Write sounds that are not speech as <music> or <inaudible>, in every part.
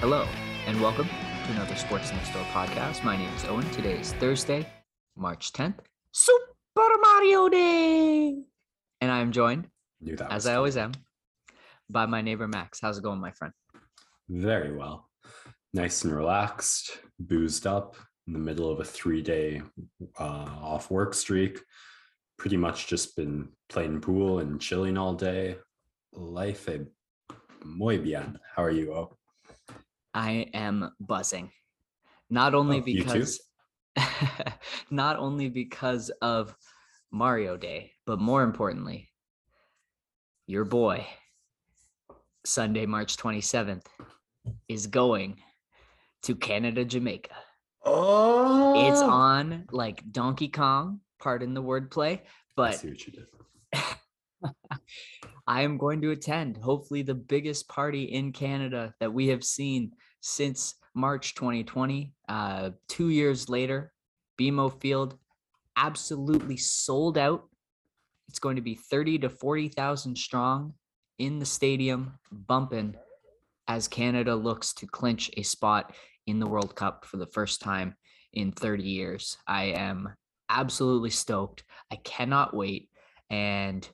Hello, and welcome to another Sports Next Door podcast. My name is Owen. Today is Thursday, March 10th, Super Mario Day. And I am joined, as I always am, by my neighbor Max. How's it going, my friend? Very well. Nice and relaxed, boozed up in the middle of a three day uh, off work streak. Pretty much just been playing pool and chilling all day. Life a muy bien. How are you? Oh, I am buzzing. Not only Oh, because <laughs> not only because of Mario Day, but more importantly, your boy, Sunday, March 27th, is going to Canada, Jamaica. Oh It's on like Donkey Kong, pardon the wordplay, I but see what you did. <laughs> I am going to attend hopefully the biggest party in Canada that we have seen since March 2020. Uh, two years later, BMO Field absolutely sold out. It's going to be 30 to 40,000 strong in the stadium, bumping as Canada looks to clinch a spot in the World Cup for the first time in 30 years. I am absolutely stoked. I cannot wait. And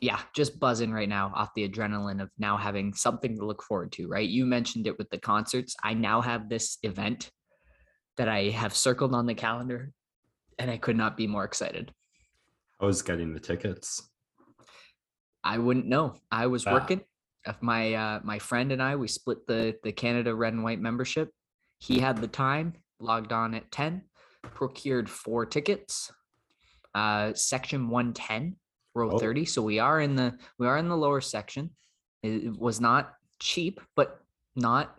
yeah, just buzzing right now off the adrenaline of now having something to look forward to, right? You mentioned it with the concerts. I now have this event that I have circled on the calendar and I could not be more excited. I was getting the tickets. I wouldn't know. I was Ah. working. My uh, my friend and I we split the the Canada Red and White membership. He had the time, logged on at 10, procured four tickets. Uh section 110, row Oh. 30. So we are in the we are in the lower section. It, it was not cheap, but not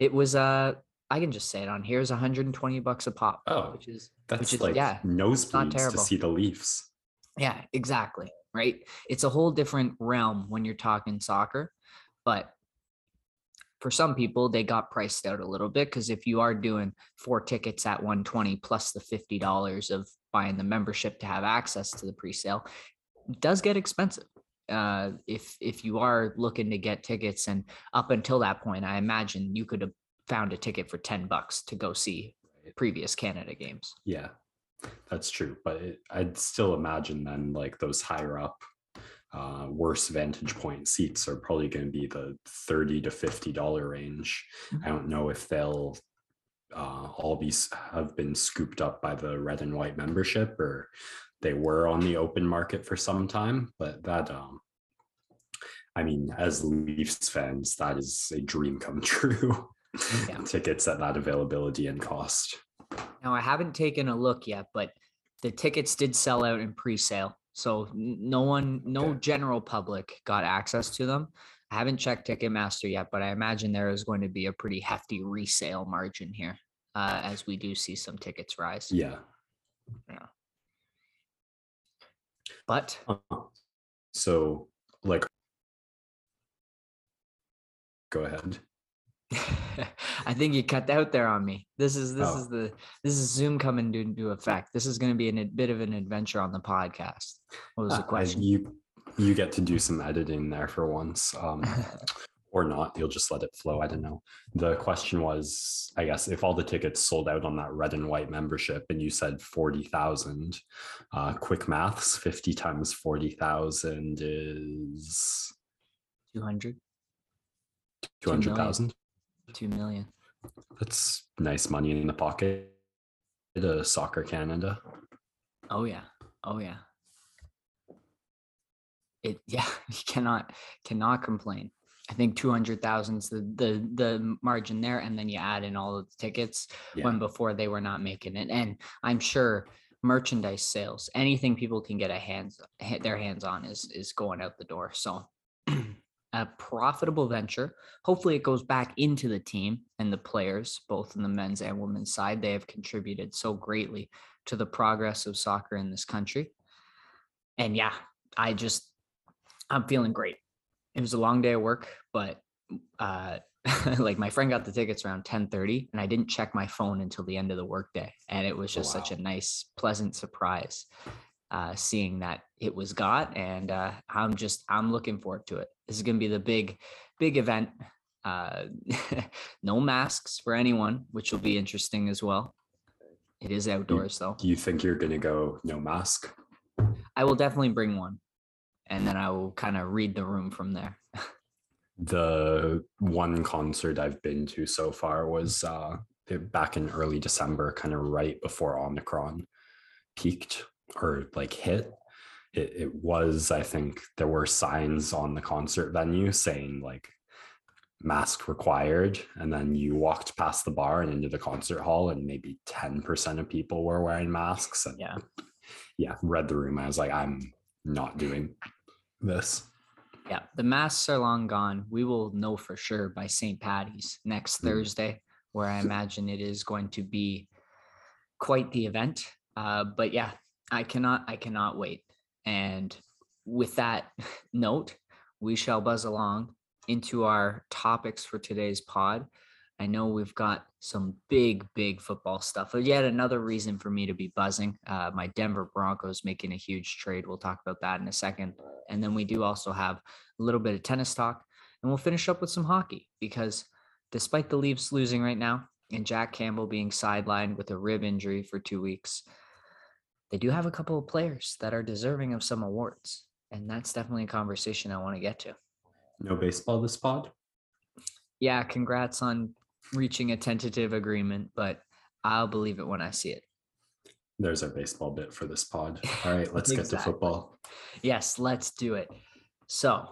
it was uh I can just say it on here is 120 bucks a pop, Oh, which is That's is- like yeah, nosebleeds to see the Leafs. yeah, exactly. Right. It's a whole different realm when you're talking soccer. But for some people, they got priced out a little bit because if you are doing four tickets at 120 plus the $50 of buying the membership to have access to the pre-sale, does get expensive. Uh, if if you are looking to get tickets, and up until that point, I imagine you could have found a ticket for 10 bucks to go see previous Canada games. Yeah, that's true. But it, I'd still imagine then like those higher up, uh, worse vantage point seats are probably going to be the thirty to fifty dollar range. I don't know if they'll uh, all be have been scooped up by the red and white membership or they were on the open market for some time. But that, um, I mean, as Leafs fans, that is a dream come <laughs> true. Yeah. Tickets at that availability and cost. Now I haven't taken a look yet, but the tickets did sell out in pre-sale. So no one, no Okay. general public got access to them. I haven't checked Ticketmaster yet, but I imagine there is going to be a pretty hefty resale margin here uh, as we do see some tickets rise. Yeah. Yeah. But Uh, So, like, go ahead. I think you cut out there on me. This is this Oh. is the this is Zoom coming to- into effect. This is going to be a bit of an adventure on the podcast. What was the I- question? you you get to do some editing there for once, um, <laughs> or not. You'll just let it flow. I don't know. The question was, I guess, if all the tickets sold out on that red and white membership, and you said forty thousand, uh, quick maths, fifty times forty thousand is 200, two hundred thousand. 2 million. That's nice money in the pocket. To Soccer Canada. Oh yeah. Oh yeah. It <laughs> yeah, you cannot cannot complain. I think 200,000 is the, the the margin there and then you add in all of the tickets Yeah. when before they were not making it and I'm sure merchandise sales anything people can get a hands ha- their hands on is is going out the door. So a profitable venture. Hopefully it goes back into the team and the players both in the men's and women's side they have contributed so greatly to the progress of soccer in this country. And yeah, I just I'm feeling great. It was a long day of work, but uh <laughs> like my friend got the tickets around 10:30 and I didn't check my phone until the end of the workday and it was Oh, just such a nice pleasant surprise uh, seeing that it was got, and uh, I'm just I'm looking forward to it. This is going to be the big, big event. Uh, <laughs> no masks for anyone, which will be interesting as well. It is outdoors though. Do you think you're going to go no mask? I will definitely bring one, and then I will kind of read the room from there. the one concert I've been to so far was uh, back in early December, kind of right before Omicron peaked or like hit. It, it was, I think, there were signs on the concert venue saying like mask required. And then you walked past the bar and into the concert hall, and maybe 10% of people were wearing masks. And Yeah. yeah, read the room. I was like, I'm not doing this. Yeah, the masks are long gone. We will know for sure by St. Patty's next Mm. Thursday, where I <laughs> imagine it is going to be quite the event. Uh, but yeah, I cannot, I cannot wait. And with that <laughs> note, we shall buzz along into our topics for today's pod. I know we've got some big, big football stuff. But Yet another reason for me to be buzzing. Uh, my Denver Broncos making a huge trade. We'll talk about that in a second. And then we do also have a little bit of tennis talk, and we'll finish up with some hockey because despite the Leafs losing right now and Jack Campbell being sidelined with a rib injury for two weeks, they do have a couple of players that are deserving of some awards. And that's definitely a conversation I want to get to. No baseball this pod? Yeah, congrats on reaching a tentative agreement, but I'll believe it when I see it. There's our baseball bit for this pod. <laughs> All right, let's get to football. Yes, let's do it. So,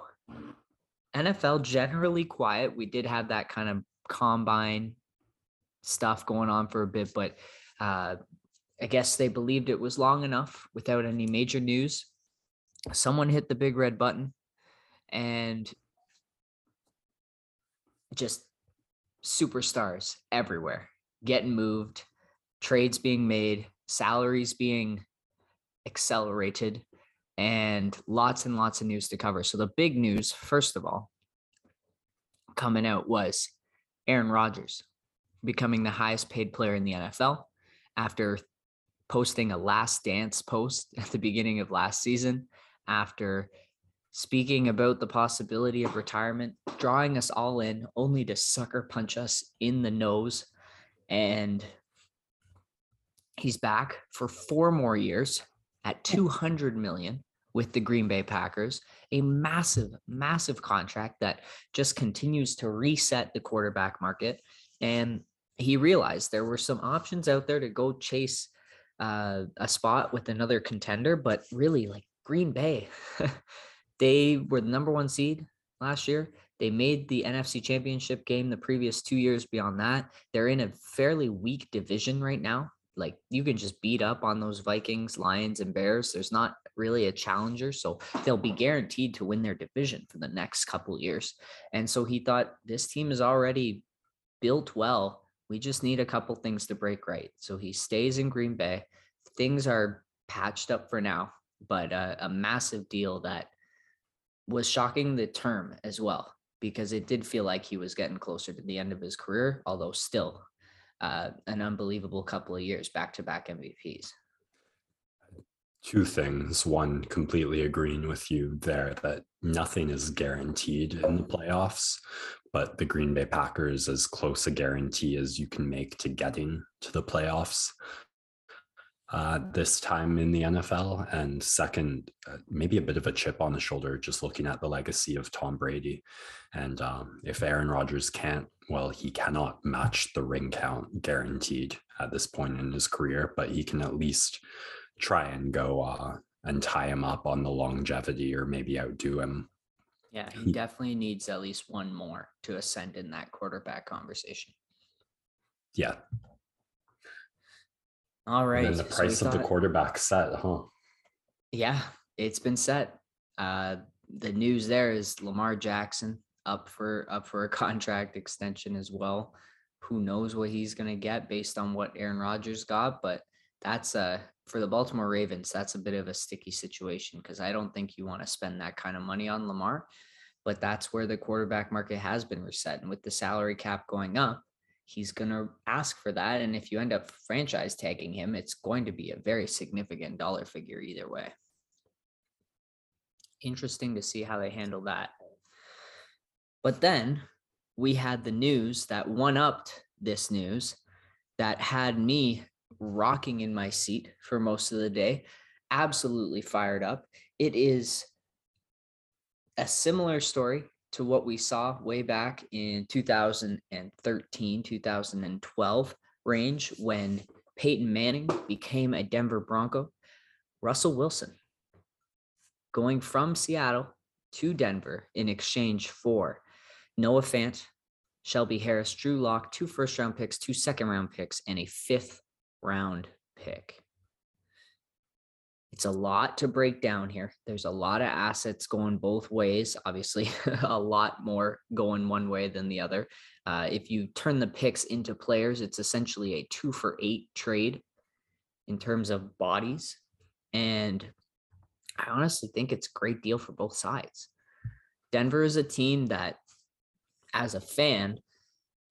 NFL generally quiet. We did have that kind of combine stuff going on for a bit, but uh, I guess they believed it was long enough without any major news. Someone hit the big red button and just superstars everywhere getting moved, trades being made, salaries being accelerated and lots and lots of news to cover. So the big news, first of all, coming out was Aaron Rodgers becoming the highest paid player in the NFL after posting a last dance post <laughs> at the beginning of last season after speaking about the possibility of retirement, drawing us all in only to sucker punch us in the nose and he's back for four more years at 200 million with the Green Bay Packers, a massive, massive contract that just continues to reset the quarterback market. And he realized there were some options out there to go chase uh, a spot with another contender, but really, like Green Bay, <laughs> they were the number one seed last year. They made the NFC championship game the previous two years beyond that. They're in a fairly weak division right now like you can just beat up on those Vikings, Lions, and Bears. There's not really a challenger, so they'll be guaranteed to win their division for the next couple years. And so he thought this team is already built well. We just need a couple things to break right. So he stays in Green Bay. Things are patched up for now, but uh, a massive deal that was shocking the term as well because it did feel like he was getting closer to the end of his career, although still uh, an unbelievable couple of years back to back MVPs. Two things. One, completely agreeing with you there that nothing is guaranteed in the playoffs, but the Green Bay Packers as close a guarantee as you can make to getting to the playoffs uh, this time in the NFL. And second, uh, maybe a bit of a chip on the shoulder, just looking at the legacy of Tom Brady. And um, if Aaron Rodgers can't, well, he cannot match the ring count guaranteed at this point in his career, but he can at least try and go uh, and tie him up on the longevity or maybe outdo him. Yeah, he definitely needs at least one more to ascend in that quarterback conversation. Yeah. All right. And the so price of the quarterback set, huh? Yeah, it's been set. Uh, the news there is Lamar Jackson up for up for a <laughs> contract extension as well. Who knows what he's going to get based on what Aaron Rodgers got, but that's uh for the Baltimore Ravens, that's a bit of a sticky situation because I don't think you want to spend that kind of money on Lamar. But that's where the quarterback market has been reset. And with the salary cap going up, he's going to ask for that. And if you end up franchise tagging him, it's going to be a very significant dollar figure either way. Interesting to see how they handle that. But then we had the news that one upped this news that had me rocking in my seat for most of the day, absolutely fired up. It is a similar story to what we saw way back in 2013, 2012 range when Peyton Manning became a Denver Bronco. Russell Wilson going from Seattle to Denver in exchange for Noah Fant, Shelby Harris, Drew Lock, two first round picks, two second round picks, and a fifth round pick. It's a lot to break down here. There's a lot of assets going both ways. Obviously, <laughs> a lot more going one way than the other. Uh, if you turn the picks into players, it's essentially a two for eight trade in terms of bodies. And I honestly think it's a great deal for both sides. Denver is a team that, as a fan,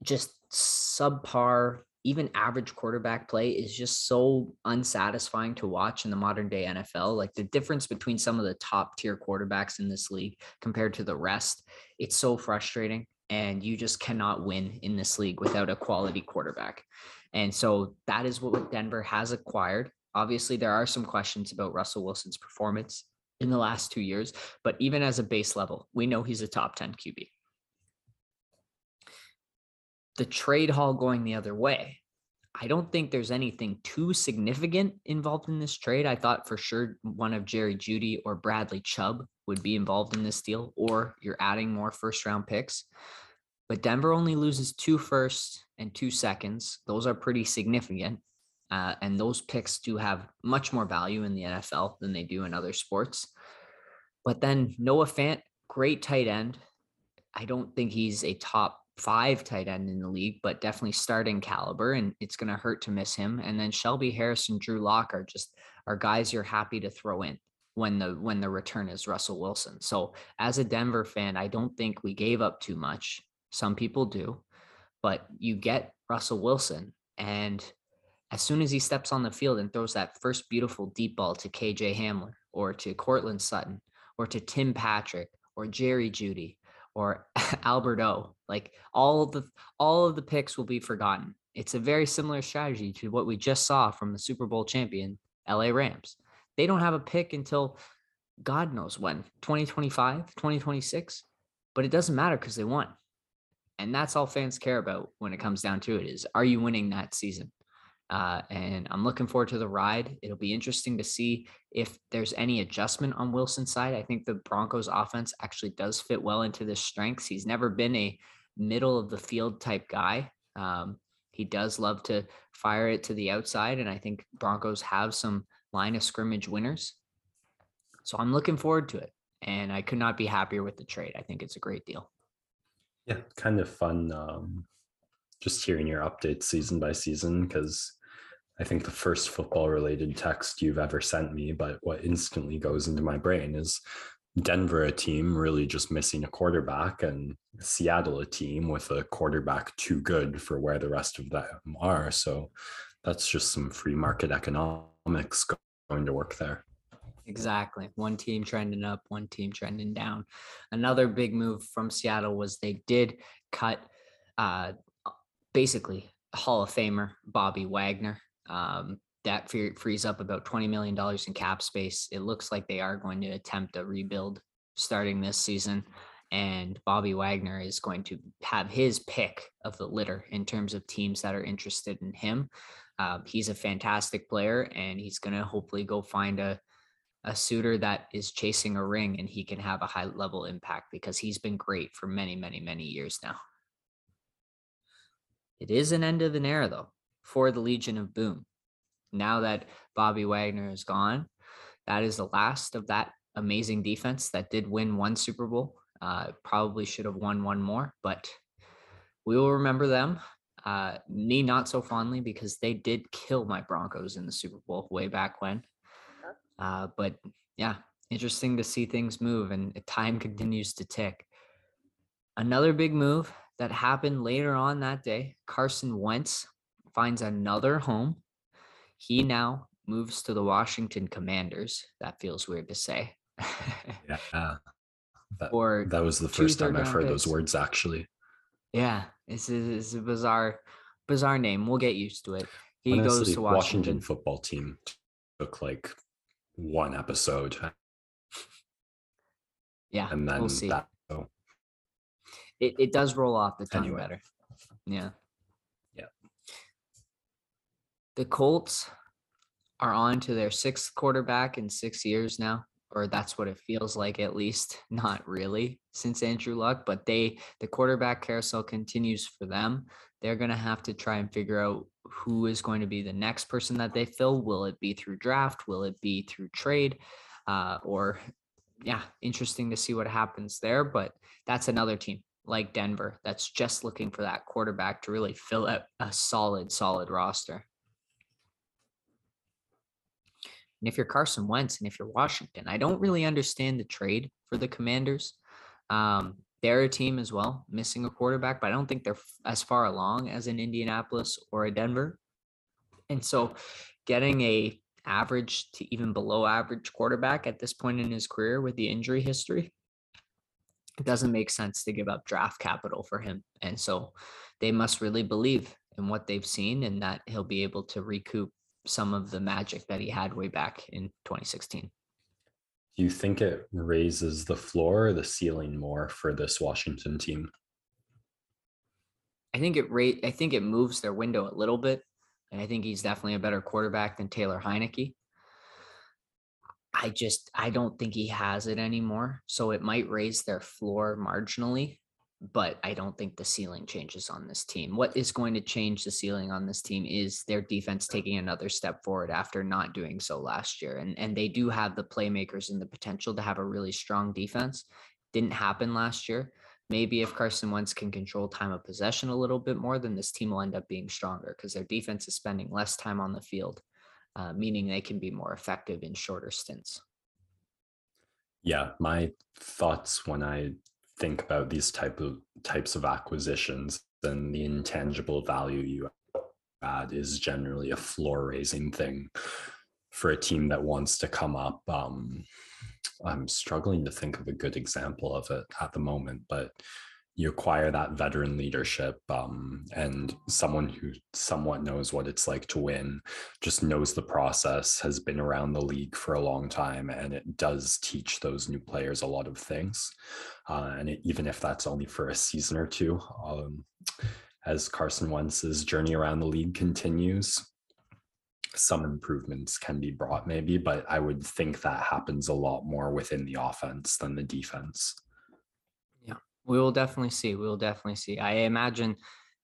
just subpar even average quarterback play is just so unsatisfying to watch in the modern day NFL. Like the difference between some of the top tier quarterbacks in this league compared to the rest, it's so frustrating. And you just cannot win in this league without a quality quarterback. And so that is what Denver has acquired. Obviously, there are some questions about Russell Wilson's performance in the last two years, but even as a base level, we know he's a top 10 QB the trade haul going the other way. I don't think there's anything too significant involved in this trade. I thought for sure one of Jerry Jeudy or Bradley Chubb would be involved in this deal, or you're adding more first round picks. But Denver only loses two firsts and two seconds. Those are pretty significant. Uh, and those picks do have much more value in the NFL than they do in other sports. But then Noah Fant, great tight end. I don't think he's a top five tight end in the league, but definitely starting caliber, and it's going to hurt to miss him. And then Shelby Harris and Drew Lock are just are guys you're happy to throw in when the when the return is Russell Wilson. So as a Denver fan, I don't think we gave up too much. Some people do, but you get Russell Wilson, and as soon as he steps on the field and throws that first beautiful deep ball to KJ Hamler or to Courtland Sutton or to Tim Patrick or Jerry Jeudy or <laughs> Albert O. Like all of the all of the picks will be forgotten. It's a very similar strategy to what we just saw from the Super Bowl champion LA Rams. They don't have a pick until God knows when, 2025, 2026, but it doesn't matter because they won. And that's all fans care about when it comes down to it is are you winning that season? Uh, and I'm looking forward to the ride. It'll be interesting to see if there's any adjustment on Wilson's side. I think the Broncos offense actually does fit well into the strengths. He's never been a middle of the field type guy. Um, he does love to fire it to the outside, and I think Broncos have some line of scrimmage winners. So I'm looking forward to it, and I could not be happier with the trade. I think it's a great deal. Yeah, kind of fun. Um, just hearing your updates season by season because I think the first football related text you've ever sent me, but what instantly goes into my brain is Denver, a team really just missing a quarterback, and Seattle, a team with a quarterback too good for where the rest of them are. So that's just some free market economics going to work there. Exactly. One team trending up, one team trending down. Another big move from Seattle was they did cut uh, basically Hall of Famer Bobby Wagner. Um, that frees up about $20 million in cap space. It looks like they are going to attempt a rebuild starting this season. And Bobby Wagner is going to have his pick of the litter in terms of teams that are interested in him. Uh, he's a fantastic player, and he's going to hopefully go find a, a suitor that is chasing a ring and he can have a high level impact because he's been great for many, many, many years now. It is an end of an era, though, for the Legion of Boom. Now that Bobby Wagner is gone, that is the last of that amazing defense that did win one Super Bowl. Uh, probably should have won one more, but we will remember them. Uh, me not so fondly because they did kill my Broncos in the Super Bowl way back when. Uh, but yeah, interesting to see things move and time continues to tick. Another big move that happened later on that day. Carson Wentz finds another home. He now moves to the Washington Commanders. That feels weird to say. yeah. That, or that was the first time I've heard those words actually. Yeah, it's a, it's a bizarre, bizarre name. We'll get used to it. He goes to Washington Washington. football team took like one episode Yeah, and then we'll see. that oh, It, it does roll off the tongue Anyway. better. Yeah. The Colts are on to their sixth quarterback in six years now, or that's what it feels like at least. <laughs> Not really since Andrew Luck, but they the quarterback carousel continues for them. They're gonna have to try and figure out who is going to be the next person that they fill. Will it be through draft? Will it be through trade? Uh, or yeah, interesting to see what happens there. But that's another team like Denver that's just looking for that quarterback to really fill out a solid, solid roster. And if you're Carson Wentz and if you're Washington, I don't really understand the trade for the Commanders. Um, they're a team as well, missing a quarterback, but I don't think they're as far along as an Indianapolis or a Denver. And so getting a average to even below average quarterback at this point in his career with the injury history, it doesn't make sense to give up draft capital for him. And so they must really believe in what they've seen and that he'll be able to recoup some of the magic that he had way back in 2016. do you think it raises the floor or the ceiling more for this Washington team? I think it rate I think it moves their window a little bit. And I think he's definitely a better quarterback than Taylor Heinicke. I just I don't think he has it anymore. So it might raise their floor marginally, but I don't think the ceiling changes on this team. What is going to change the ceiling on this team is their defense taking another step forward after not doing so last year. And and they do have the playmakers and the potential to have a really strong defense. Didn't happen last year. Maybe if Carson Wentz can control time of possession a little bit more, then this team will end up being stronger because their defense is spending less time on the field, uh, meaning they can be more effective in shorter stints. Yeah, my thoughts when I think about these type of types of acquisitions and the intangible value you add is generally a floor raising thing for a team that wants to come up. Um, I'm struggling to think of a good example of it at the moment, but you acquire that veteran leadership um, and someone who somewhat knows what it's like to win, just knows the process, has been around the league for a long time, and it does teach those new players a lot of things. Uh, and it, even if that's only for a season or two, um, as Carson Wentz's journey around the league continues, some improvements can be brought, maybe, but I would think that happens a lot more within the offense than the defense. We will definitely see. We will definitely see. I imagine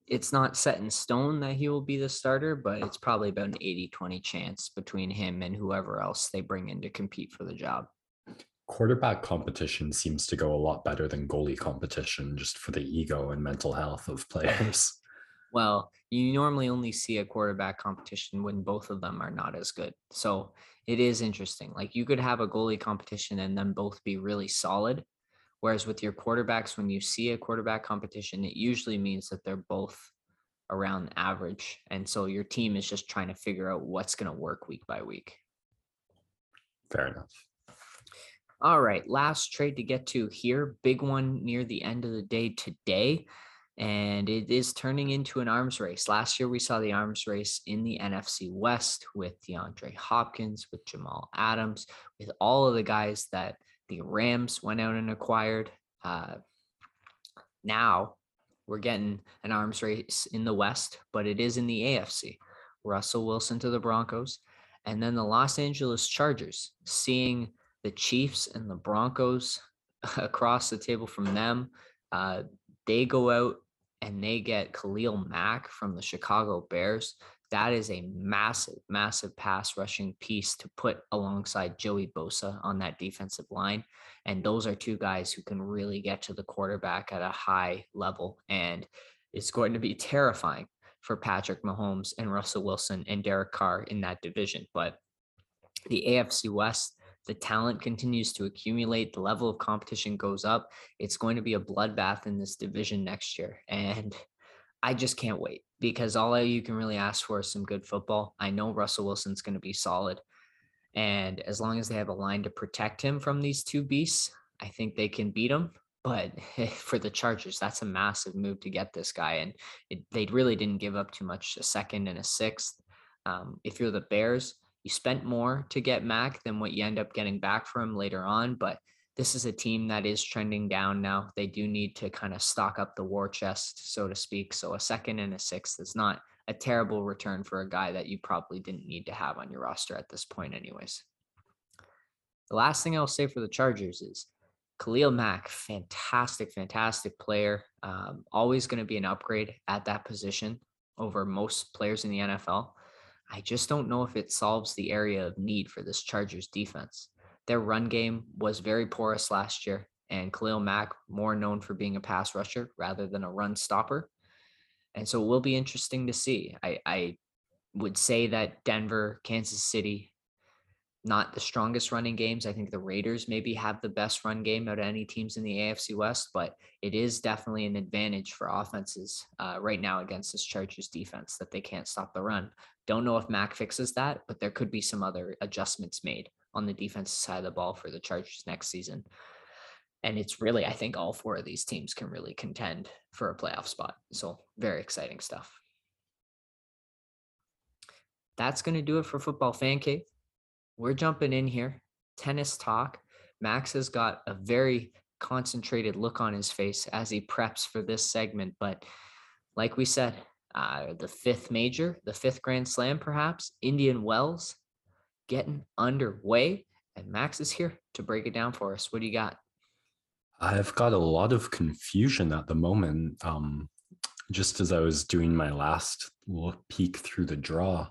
it's not set in stone that he will be the starter, but it's probably about an 80 20 chance between him and whoever else they bring in to compete for the job. quarterback competition seems to go a lot better than goalie competition just for the ego and mental health of players. <laughs> Well, you normally only see a quarterback competition when both of them are not as good. So it is interesting. Like you could have a goalie competition and then both be really solid. Whereas with your quarterbacks, when you see a quarterback competition, it usually means that they're both around average. And so your team is just trying to figure out what's going to work week by week. Fair enough. All right, last trade to get to here. Big one near the end of the day today. And it is turning into an arms race. Last year, we saw the arms race in the NFC West with DeAndre Hopkins, with Jamal Adams, with all of the guys that the Rams went out and acquired. Uh, now we're getting an arms race in the West, but it is in the AFC. Russell Wilson to the Broncos, and then the Los Angeles Chargers, seeing the Chiefs and the Broncos <laughs> across the table from them. Uh, they go out and they get Khalil Mack from the Chicago Bears. That is a massive, massive pass rushing piece to put alongside Joey Bosa on that defensive line. And those are two guys who can really get to the quarterback at a high level. And it's going to be terrifying for Patrick Mahomes and Russell Wilson and Derek Carr in that division. But the AFC West, the talent continues to accumulate, the level of competition goes up. It's going to be a bloodbath in this division next year. And I just can't wait because all you can really ask for is some good football. I know Russell Wilson's going to be solid. And as long as they have a line to protect him from these two beasts, I think they can beat him. But <laughs> for the Chargers, that's a massive move to get this guy. And it, they really didn't give up too much a second and a sixth. Um, if you're the Bears, you spent more to get Mack than what you end up getting back for him later on. But this is a team that is trending down now. They do need to kind of stock up the war chest, so to speak. So a second and a sixth is not a terrible return for a guy that you probably didn't need to have on your roster at this point, anyways. The last thing I'll say for the Chargers is Khalil Mack, fantastic, fantastic player. Um, always going to be an upgrade at that position over most players in the NFL. I just don't know if it solves the area of need for this Chargers defense. Their run game was very porous last year, and Khalil Mack more known for being a pass rusher rather than a run stopper. And so it will be interesting to see. I, I would say that Denver, Kansas City, not the strongest running games. I think the Raiders maybe have the best run game out of any teams in the AFC West, but it is definitely an advantage for offenses uh, right now against this Chargers defense that they can't stop the run. Don't know if Mack fixes that, but there could be some other adjustments made on the defensive side of the ball for the Chargers next season. And it's really, I think all four of these teams can really contend for a playoff spot. So, very exciting stuff. That's going to do it for Football Fan Cave. We're jumping in here. Tennis talk. Max has got a very concentrated look on his face as he preps for this segment. But like we said, uh, the fifth major, the fifth Grand Slam, perhaps, Indian Wells getting underway. And Max is here to break it down for us. What do you got? I've got a lot of confusion at the moment. Um, just as I was doing my last look peek through the draw,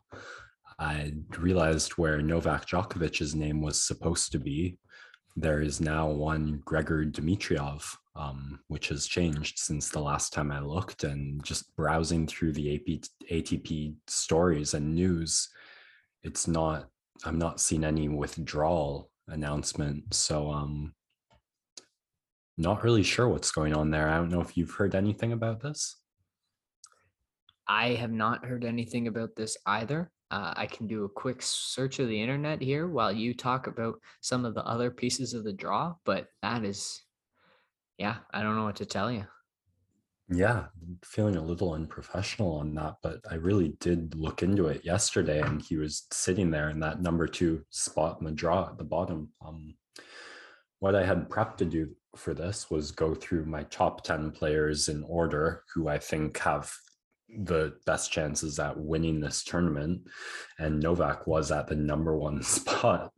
I realized where Novak Djokovic's name was supposed to be. There is now one Grigor Dimitrov, um, which has changed since the last time I looked. And just browsing through the AP, ATP stories and news, it's not I'm not seeing any withdrawal announcement. So um not really sure what's going on there. I don't know if you've heard anything about this. I have not heard anything about this either. Uh, I can do a quick search of the internet here while you talk about some of the other pieces of the draw, but that is, yeah, I don't know what to tell you. Yeah, feeling a little unprofessional on that, but I really did look into it yesterday, and he was sitting there in that number two spot in the draw at the bottom. Um, what I had prepped to do for this was go through my top 10 players in order who I think have the best chances at winning this tournament. And Novak was at the number one <laughs> spot,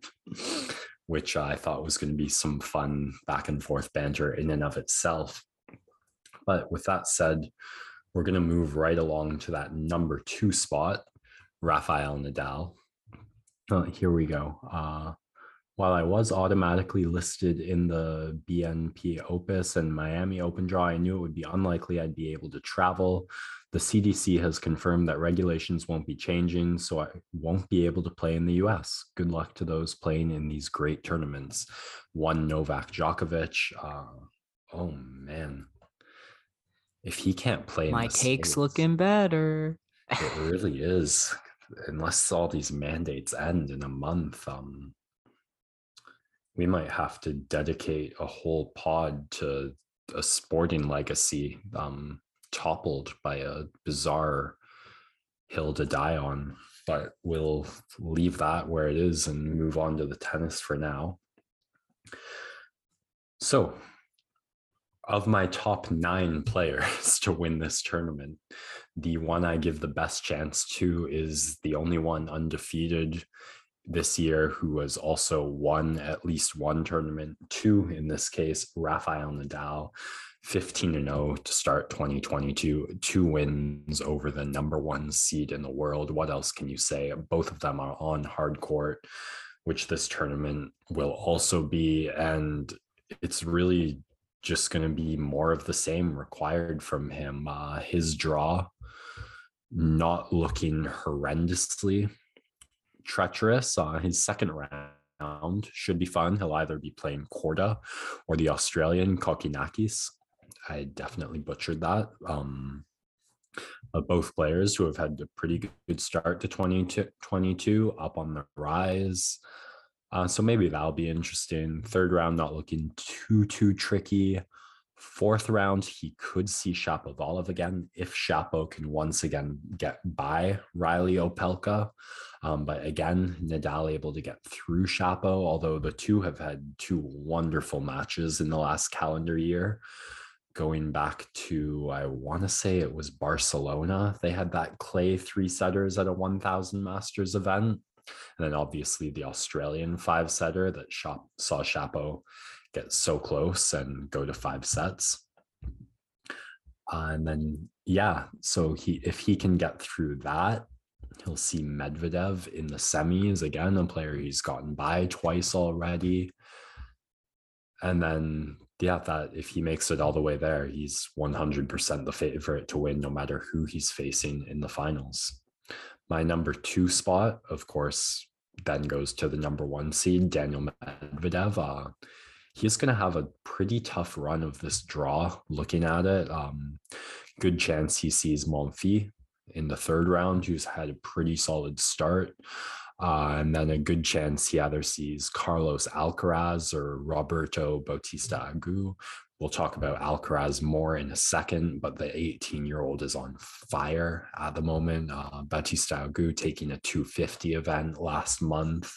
which I thought was going to be some fun back and forth banter in and of itself. But with that said, we're going to move right along to that number two spot, Rafael Nadal. Oh, here we go. Uh, while I was automatically listed in the BNP Opus and Miami Open Draw, I knew it would be unlikely I'd be able to travel. The CDC has confirmed that regulations won't be changing, so I won't be able to play in the US. Good luck to those playing in these great tournaments. One Novak Djokovic. Uh, oh man, if he can't play, my take's States, looking better. it really is. Unless all these mandates end in a month, um, we might have to dedicate a whole pod to a sporting legacy um, toppled by a bizarre hill to die on. But we'll leave that where it is and move on to the tennis for now. So, of my top nine players <laughs> to win this tournament, the one I give the best chance to is the only one undefeated this year who has also won at least one tournament, two in this case, Rafael Nadal. 15 and 0 to start 2022, two wins over the number one seed in the world. What else can you say? Both of them are on hard court, which this tournament will also be. And it's really just going to be more of the same required from him. Uh, his draw not looking horrendously treacherous. Uh, his second round should be fun. He'll either be playing Korda or the Australian Kokkinakis. I definitely butchered that. Um, both players who have had a pretty good start to 2022 up on the rise. Uh, so maybe that'll be interesting. Third round, not looking too, too tricky. Fourth round, he could see Shapovalov again if Shapo can once again get by Reilly Opelka. Um, but again, Nadal able to get through Shapo, although the two have had two wonderful matches in the last calendar year. Going back to, I want to say it was Barcelona. They had that clay three setters at a 1000 Masters event. And then obviously the Australian five setter that shop, saw Shapo get so close and go to five sets. Uh, and then, yeah, so he if he can get through that, he'll see Medvedev in the semis again, a player he's gotten by twice already. And then, yeah, that if he makes it all the way there, he's 100% the favorite to win, no matter who he's facing in the finals. My number two spot, of course, then goes to the number one seed, Daniil Medvedev. Uh, he's going to have a pretty tough run of this draw looking at it. Um, good chance he sees Monfils in the third round, who's had a pretty solid start. Uh, and then a good chance he either sees Carlos Alcaraz or Roberto Bautista Agut. We'll talk about Alcaraz more in a second, but the 18 year old is on fire at the moment. Uh, Bautista Agut taking a 250 event last month.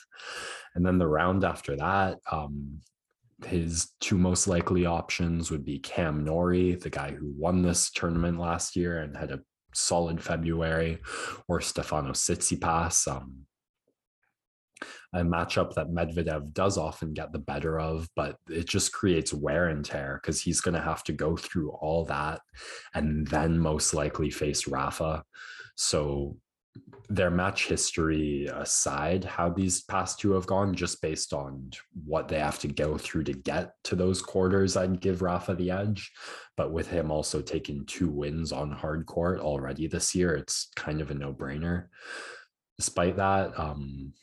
And then the round after that, um, his two most likely options would be Cam Norrie, the guy who won this tournament last year and had a solid February, or Stefano Tsitsipas. Um, a matchup that Medvedev does often get the better of, but it just creates wear and tear because he's going to have to go through all that and then most likely face Rafa. So their match history aside, how these past two have gone, just based on what they have to go through to get to those quarters, I'd give Rafa the edge. But with him also taking two wins on hard court already this year, it's kind of a no brainer. Despite that, um,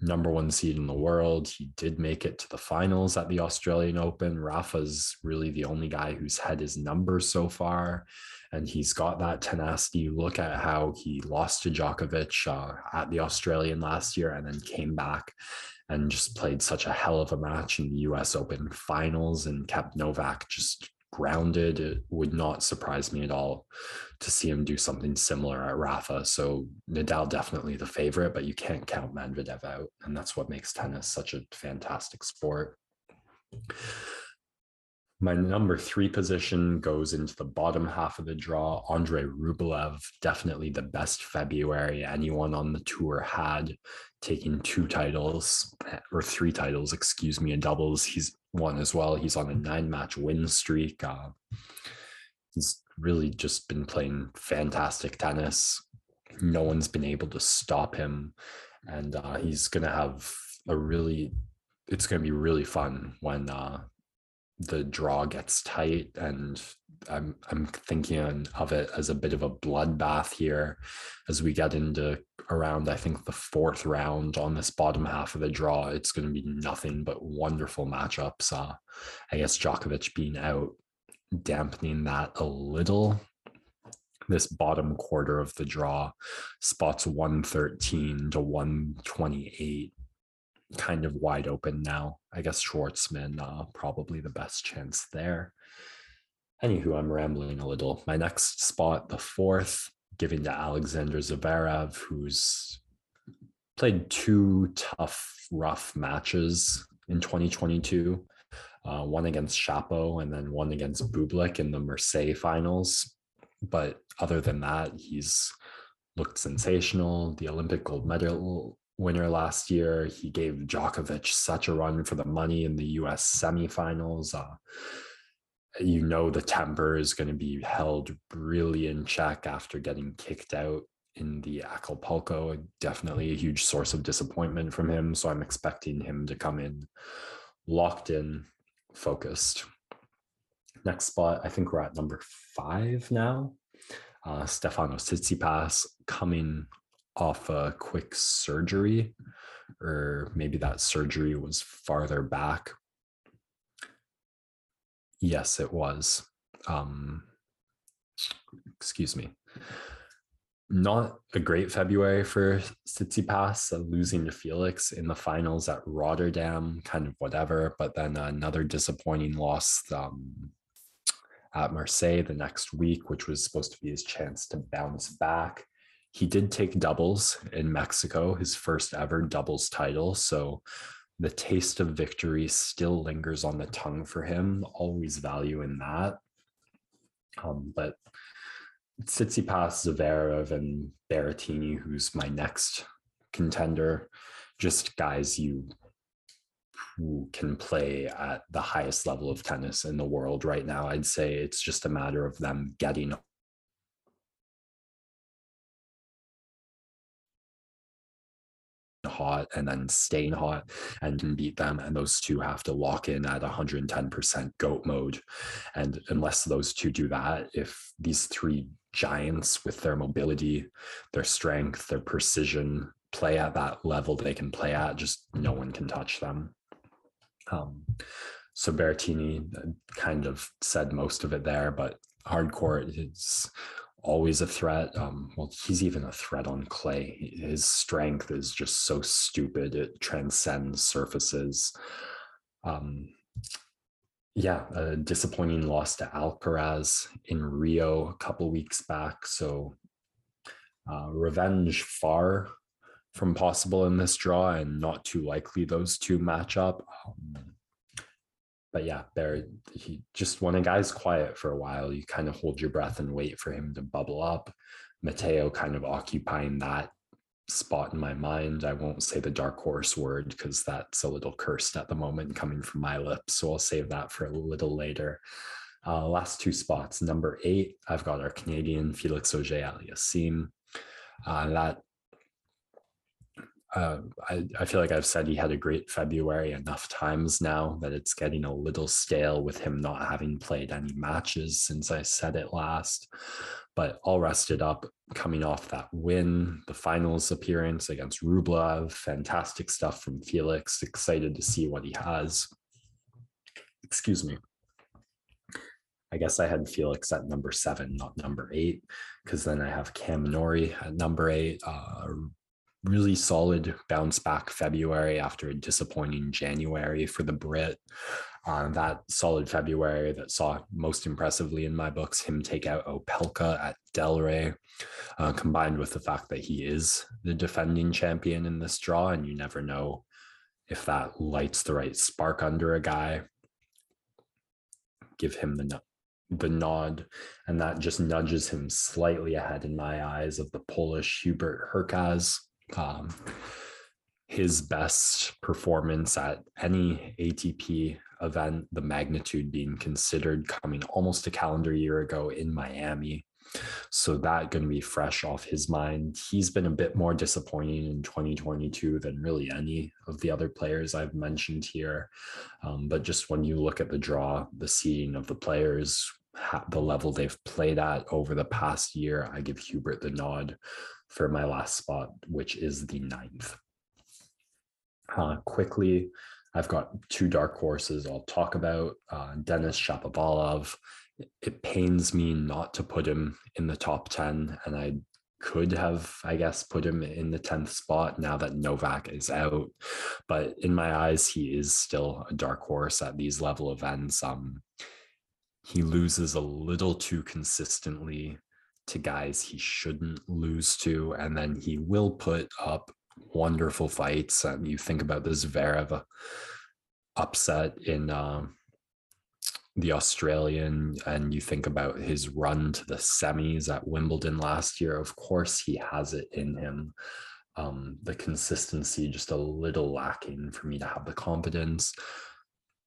number one seed in the world. He did make it to the finals at the Australian Open. Rafa's really the only guy who's had his number so far and he's got that tenacity. Look at how he lost to Djokovic uh, at the Australian last year and then came back and just played such a hell of a match in the US Open finals and kept Novak just grounded. It would not surprise me at all to see him do something similar at Rafa. So Nadal definitely the favorite, but you can't count Medvedev out. And that's what makes tennis such a fantastic sport. My number three position goes into the bottom half of the draw. Andrey Rublev, definitely the best February anyone on the tour had, taking two titles or three titles, excuse me, in doubles. He's won as well. He's on a nine match win streak. Uh, he's really just been playing fantastic tennis. No one's been able to stop him. And uh, he's going to have a really, it's going to be really fun when uh, the draw gets tight and I'm I'm thinking of it as a bit of a bloodbath here as we get into around I think the fourth round on this bottom half of the draw. It's going to be nothing but wonderful matchups. Uh, I guess Djokovic being out, dampening that a little. This bottom quarter of the draw, spots 113 to 128 kind of wide open now. I guess Schwartzman uh, probably the best chance there. Anywho, I'm rambling a little. My next spot, the fourth, giving to Alexander Zverev, who's played two tough, rough matches in 2022. Uh, one against Shapo and then one against Bublik in the Marseille finals. But other than that, he's looked sensational. The Olympic gold medal winner last year. He gave Djokovic such a run for the money in the US semifinals. Uh, you know, the temper is going to be held really in check after getting kicked out in the Acapulco. Definitely a huge source of disappointment from him. So I'm expecting him to come in locked in, focused. Next spot, I think we're at number five now. Uh, Stefano Tsitsipas coming off a quick surgery or maybe that surgery was farther back. Yes, it was. Um, excuse me. Not a great February for Tsitsipas, uh, losing to Felix in the finals at Rotterdam, kind of whatever. But then another disappointing loss um, at Marseille the next week, which was supposed to be his chance to bounce back. He did take doubles in Mexico, his first ever doubles title. So the taste of victory still lingers on the tongue for him. Always value in that. Um, but Tsitsipas, Zverev, and Berrettini, who's my next contender, just guys you who can play at the highest level of tennis in the world right now. I'd say it's just a matter of them getting hot and then staying hot and beat them. And those two have to lock in at 110% goat mode. And unless those two do that, if these three giants with their mobility, their strength, their precision play at that level they can play at, just no one can touch them. Um, so Berrettini uh, kind of said most of it there, but hardcore is always a threat. Um, well, he's even a threat on clay. His strength is just so stupid; it transcends surfaces. Um, yeah, a disappointing loss to Alcaraz in Rio a couple weeks back. So uh, revenge far from possible in this draw, and not too likely those two match up. Um, but yeah, there he just when a guy's quiet for a while, you kind of hold your breath and wait for him to bubble up. Matteo kind of occupying that spot in my mind. I won't say the dark horse word because that's a little cursed at the moment coming from my lips. So I'll save that for a little later. Uh, last two spots. Number eight, I've got our Canadian Felix Auger Aliassime. Uh, that uh, I, I feel like I've said he had a great February enough times now that it's getting a little stale with him not having played any matches since I said it last. But all rested up, coming off that win, the finals appearance against Rublev, fantastic stuff from Felix. Excited to see what he has. Excuse me. I guess I had Felix at number seven, not number eight, because then I have Cam Norrie at number eight. Uh, really solid bounce back February after a disappointing January for the Brit. Uh, that solid February that saw most impressively in my books him take out Opelka at Delray, uh, combined with the fact that he is the defending champion in this draw, and you never know if that lights the right spark under a guy. Give him the the nod, and that just nudges him slightly ahead in my eyes of the Polish Hubert Hurkacz um, his best performance at any ATP event, the magnitude being considered coming almost a calendar year ago in Miami. So that going to be fresh off his mind. He's been a bit more disappointing in 2022 than really any of the other players I've mentioned here. Um, but just when you look at the draw, the seeding of the players, the level they've played at over the past year, I give Hubert the nod for my last spot, which is the ninth. Uh, quickly, I've got two dark horses I'll talk about. Uh, Denis Shapovalov. It pains me not to put him in the top 10, and I could have, I guess, put him in the 10th spot now that Novak is out. But in my eyes, he is still a dark horse at these level events. Um, he loses a little too consistently to guys he shouldn't lose to, and then he will put up wonderful fights. And you think about the Zverev upset in um, the Australian, and you think about his run to the semis at Wimbledon last year. Of course, he has it in him. Um, the consistency just a little lacking for me to have the confidence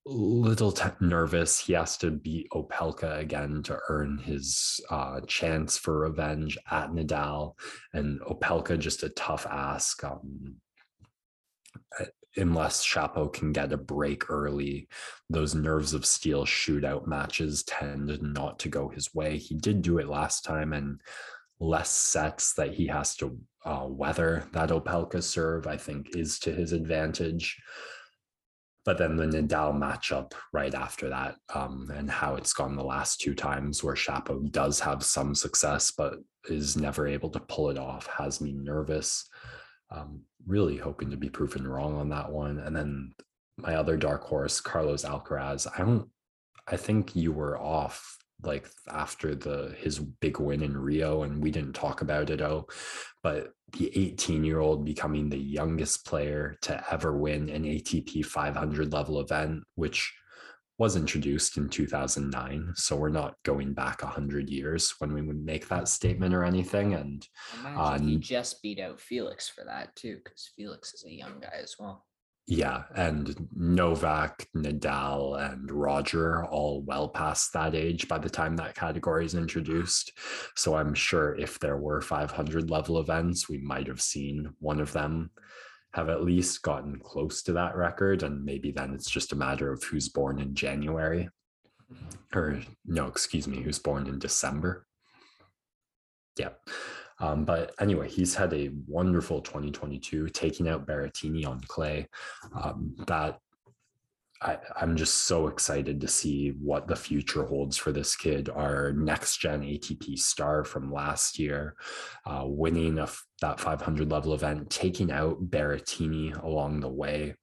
little t- nervous. He has to beat Opelka again to earn his uh, chance for revenge at Nadal, and Opelka just a tough ask. Um, uh, unless Shapo can get a break early, those nerves of steel shootout matches tend not to go his way. He did do it last time, and less sets that he has to uh, weather that Opelka serve, I think, is to his advantage. But then the Nadal matchup right after that, um, and how it's gone the last two times where Shapo does have some success, but is never able to pull it off, has me nervous. Um, really hoping to be proven wrong on that one. And then my other dark horse, Carlos Alcaraz. I don't. I think you were off like after the his big win in Rio, and we didn't talk about it. Oh, but the 18 year old becoming the youngest player to ever win an ATP 500 level event, which was introduced in 2009. So we're not going back 100 years when we would make that statement or anything. And Imagine uh, he just beat out Felix for that too, because Felix is a young guy as well. Yeah, and Novak, Nadal, and Roger all well past that age by the time that category is introduced. So I'm sure if there were 500 level events, we might have seen one of them have at least gotten close to that record. And maybe then it's just a matter of who's born in January. Or, no, excuse me, who's born in December. Yeah. Um, but anyway, he's had a wonderful 2022, taking out Berrettini on clay. Um, that I, am just so excited to see what the future holds for this kid. Our next gen ATP star from last year, uh, winning a, that 500 level event, taking out Berrettini along the way,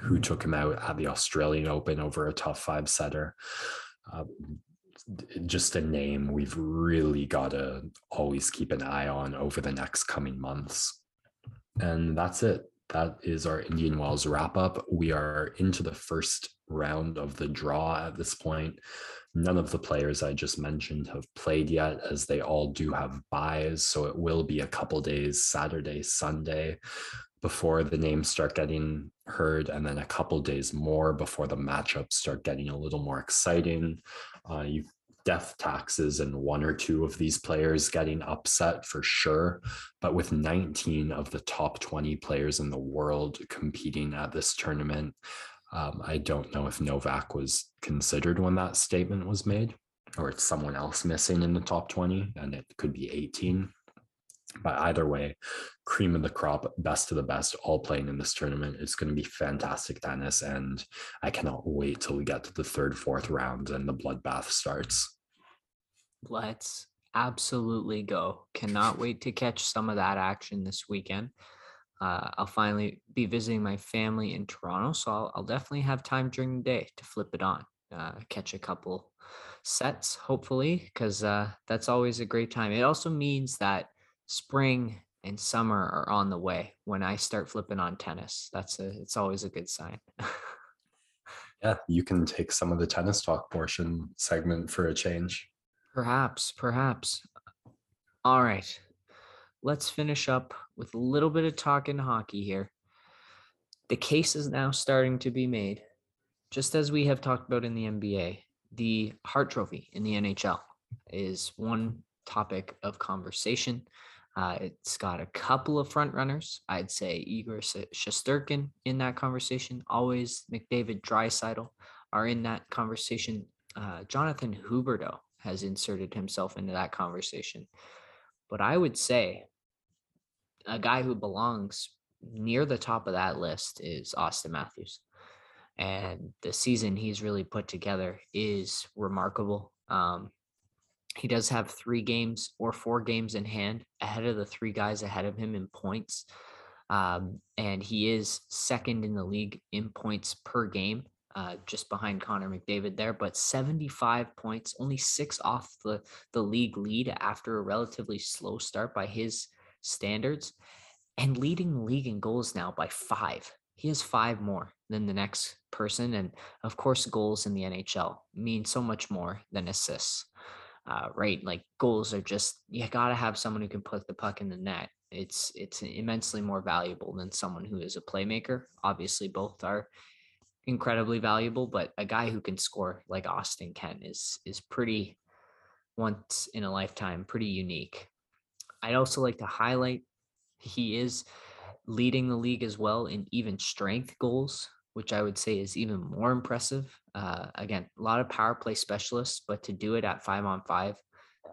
who took him out at the Australian Open over a tough five setter. Uh, just a name we've really got to always keep an eye on over the next coming months. And that's it. That is our Indian Wells wrap up. We are into the first round of the draw at this point. None of the players I just mentioned have played yet, as they all do have buys. So it will be a couple days, Saturday, Sunday, before the names start getting heard, and then a couple days more before the matchups start getting a little more exciting. Uh, you death taxes and one or two of these players getting upset for sure. But with 19 of the top 20 players in the world competing at this tournament, um, I don't know if Novak was considered when that statement was made, or it's someone else missing in the top 20, and it could be 18. But either way, cream of the crop, best of the best, all playing in this tournament. It's going to be fantastic tennis. And I cannot wait till we get to the third, fourth round and the bloodbath starts. Let's absolutely go. Cannot wait to catch some of that action this weekend. Uh, I'll finally be visiting my family in Toronto, so I'll, I'll definitely have time during the day to flip it on, uh, catch a couple sets, hopefully, because uh, that's always a great time. It also means that spring and summer are on the way when I start flipping on tennis. That's a it's always a good sign. yeah, you can take some of the tennis talk portion segment for a change. Perhaps, perhaps. All right. Let's finish up with a little bit of talking hockey here. The case is now starting to be made, just as we have talked about in the NBA. The Hart Trophy in the NHL is one topic of conversation. Uh, it's got a couple of front runners. I'd say Igor Shesterkin in that conversation. Always McDavid, Draisaitl are in that conversation. Uh, Jonathan Huberdeau has inserted himself into that conversation. But I would say a guy who belongs near the top of that list is Auston Matthews. And the season he's really put together is remarkable. Um, he does have three games or four games in hand ahead of the three guys ahead of him in points. Um, and he is second in the league in points per game, uh, just behind Connor McDavid there, but 75 points, only six off the, the league lead after a relatively slow start by his standards, and leading the league in goals now by five. He has five more than the next person. And of course, goals in the NHL mean so much more than assists uh, right? Like goals are just you got to have someone who can put the puck in the net. It's it's immensely more valuable than someone who is a playmaker. Obviously, both are incredibly valuable, but a guy who can score like Auston can is is pretty once in a lifetime, pretty unique. I'd also like to highlight he is leading the league as well in even strength goals which I would say is even more impressive. Uh, again, a lot of power play specialists, but to do it at five on five,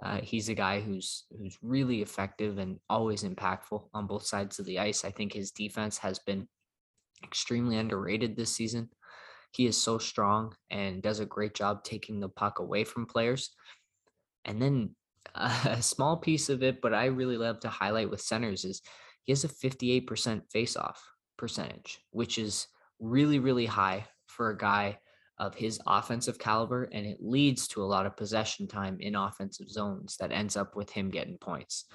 Uh, he's a guy who's who's really effective and always impactful on both sides of the ice. I think his defense has been extremely underrated this season. He is so strong and does a great job taking the puck away from players. And then <laughs> a small piece of it, but I really love to highlight with centers is he has a 58% faceoff percentage, which is really, really high for a guy of his offensive caliber. And it leads to a lot of possession time in offensive zones that ends up with him getting points.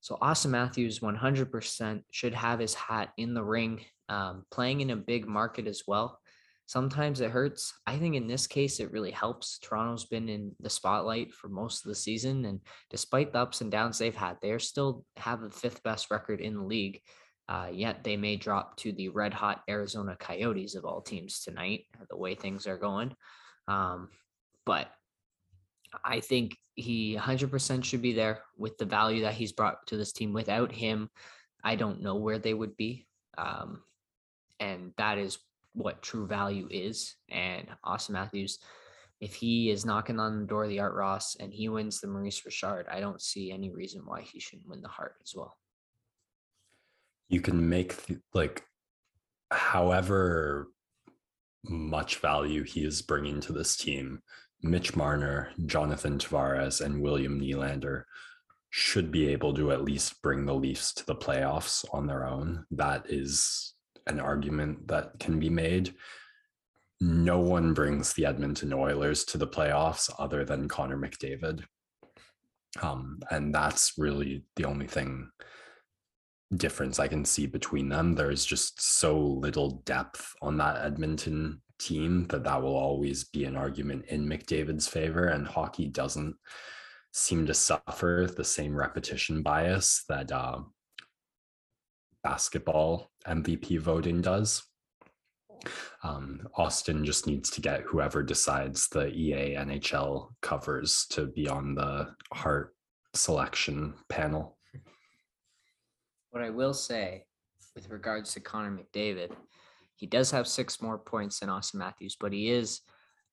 So Auston Matthews 100% should have his hat in the ring, um, playing in a big market as well. Sometimes it hurts. I think in this case, it really helps. Toronto's been in the spotlight for most of the season. And despite the ups and downs they've had, they're still have the fifth best record in the league. Uh, yet they may drop to the red hot Arizona Coyotes of all teams tonight, the way things are going. Um, but I think he 100% should be there with the value that he's brought to this team. Without him, I don't know where they would be. Um, and that is what true value is. And Auston Matthews, if he is knocking on the door of the Art Ross and he wins the Maurice Richard, I don't see any reason why he shouldn't win the Hart as well you can make like however much value he is bringing to this team mitch marner jonathan tavares and william Nylander should be able to at least bring the leafs to the playoffs on their own. That is an argument that can be made. No one brings the edmonton oilers to the playoffs other than connor mcdavid. Um, and that's really the only thing difference I can see between them. There's just so little depth on that Edmonton team that that will always be an argument in McDavid's favor. And hockey doesn't seem to suffer the same repetition bias that uh, basketball MVP voting does. Um, Auston just needs to get whoever decides the EA NHL covers to be on the Hart selection panel. What I will say with regards to Connor McDavid, he does have six more points than Auston Matthews, but he is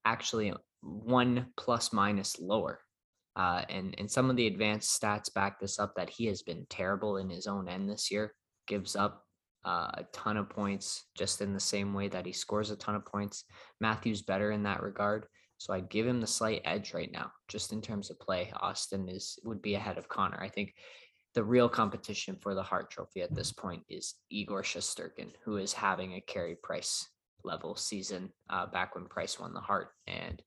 actually one plus minus lower. Uh, and and some of the advanced stats back this up that he has been terrible in his own end this year. Gives up uh, a ton of points just in the same way that he scores a ton of points. Matthews better in that regard. So I'd give him the slight edge right now, just in terms of play. Austin is would be ahead of Connor. I think the real competition for the Hart Trophy at this point is Igor Shesterkin, who is having a Carey Price level season uh, back when Price won the Hart. And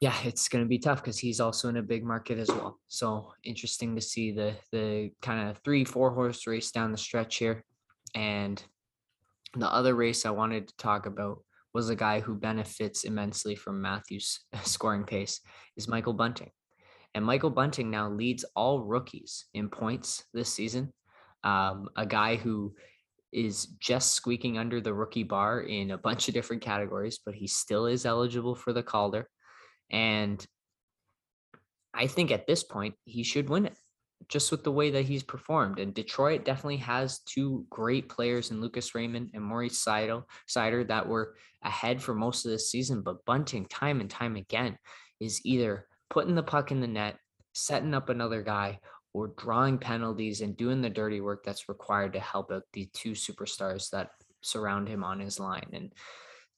yeah, it's going to be tough because he's also in a big market as well. So interesting to see the the kind of three four horse race down the stretch here. And the other race I wanted to talk about was a guy who benefits immensely from Matthews' <laughs> scoring pace is Michael Bunting. And Michael Bunting now leads all rookies in points this season. Um, a guy who is just squeaking under the rookie bar in a bunch of different categories, but he still is eligible for the Calder. And I think at this point, he should win it just with the way that he's performed. And Detroit definitely has two great players in Lucas Raymond and Moritz Seider, Seider that were ahead for most of this season. But Bunting, time and time again, is either putting the puck in the net, setting up another guy, or drawing penalties and doing the dirty work that's required to help out the two superstars that surround him on his line. And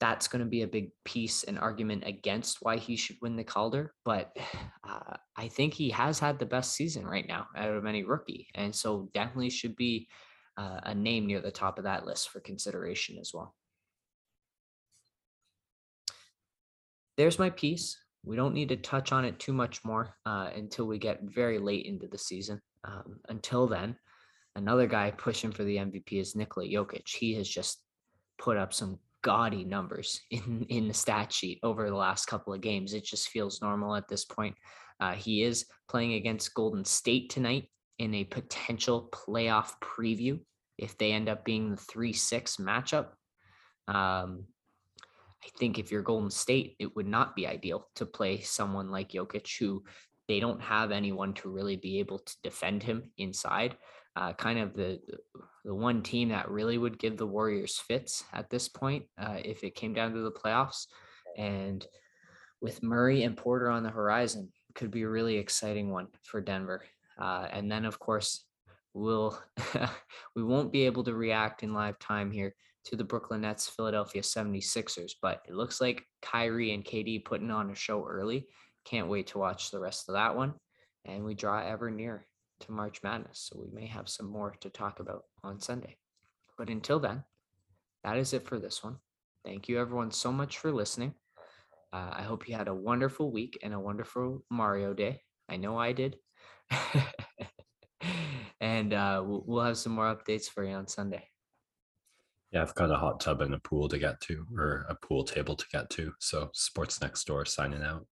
that's going to be a big piece and argument against why he should win the Calder. But <sighs> uh, I think he has had the best season right now out of any rookie. And so definitely should be uh, a name near the top of that list for consideration as well. There's my piece we don't need to touch on it too much more uh, until we get very late into the season. Um, until then, another guy pushing for the MVP is Nikola Jokic. He has just put up some gaudy numbers <laughs> in in the stat sheet over the last couple of games. It just feels normal at this point. Uh, he is playing against Golden State tonight in a potential playoff preview if they end up being the three six matchup. Um, I think if you're Golden State, it would not be ideal to play someone like Jokic, who they don't have anyone to really be able to defend him inside. Uh, kind of the the one team that really would give the Warriors fits at this point uh, if it came down to the playoffs. And with Murray and Porter on the horizon, could be a really exciting one for Denver. Uh, and then, of course, we'll <laughs> we won't be able to react in live time here to the Brooklyn Nets Philadelphia 76ers, but it looks like Kyrie and KD putting on a show early. Can't wait to watch the rest of that one. And we draw ever near to March Madness, so we may have some more to talk about on Sunday. But until then, that is it for this one. Thank you, everyone, so much for listening. Uh, I hope you had a wonderful week and a wonderful Mario Day. I know I did. <laughs> and uh, we'll, have some more updates for you on Sunday. Yeah, I've got a hot tub and a pool to get to, or a pool table to get to. So, sports next door signing out.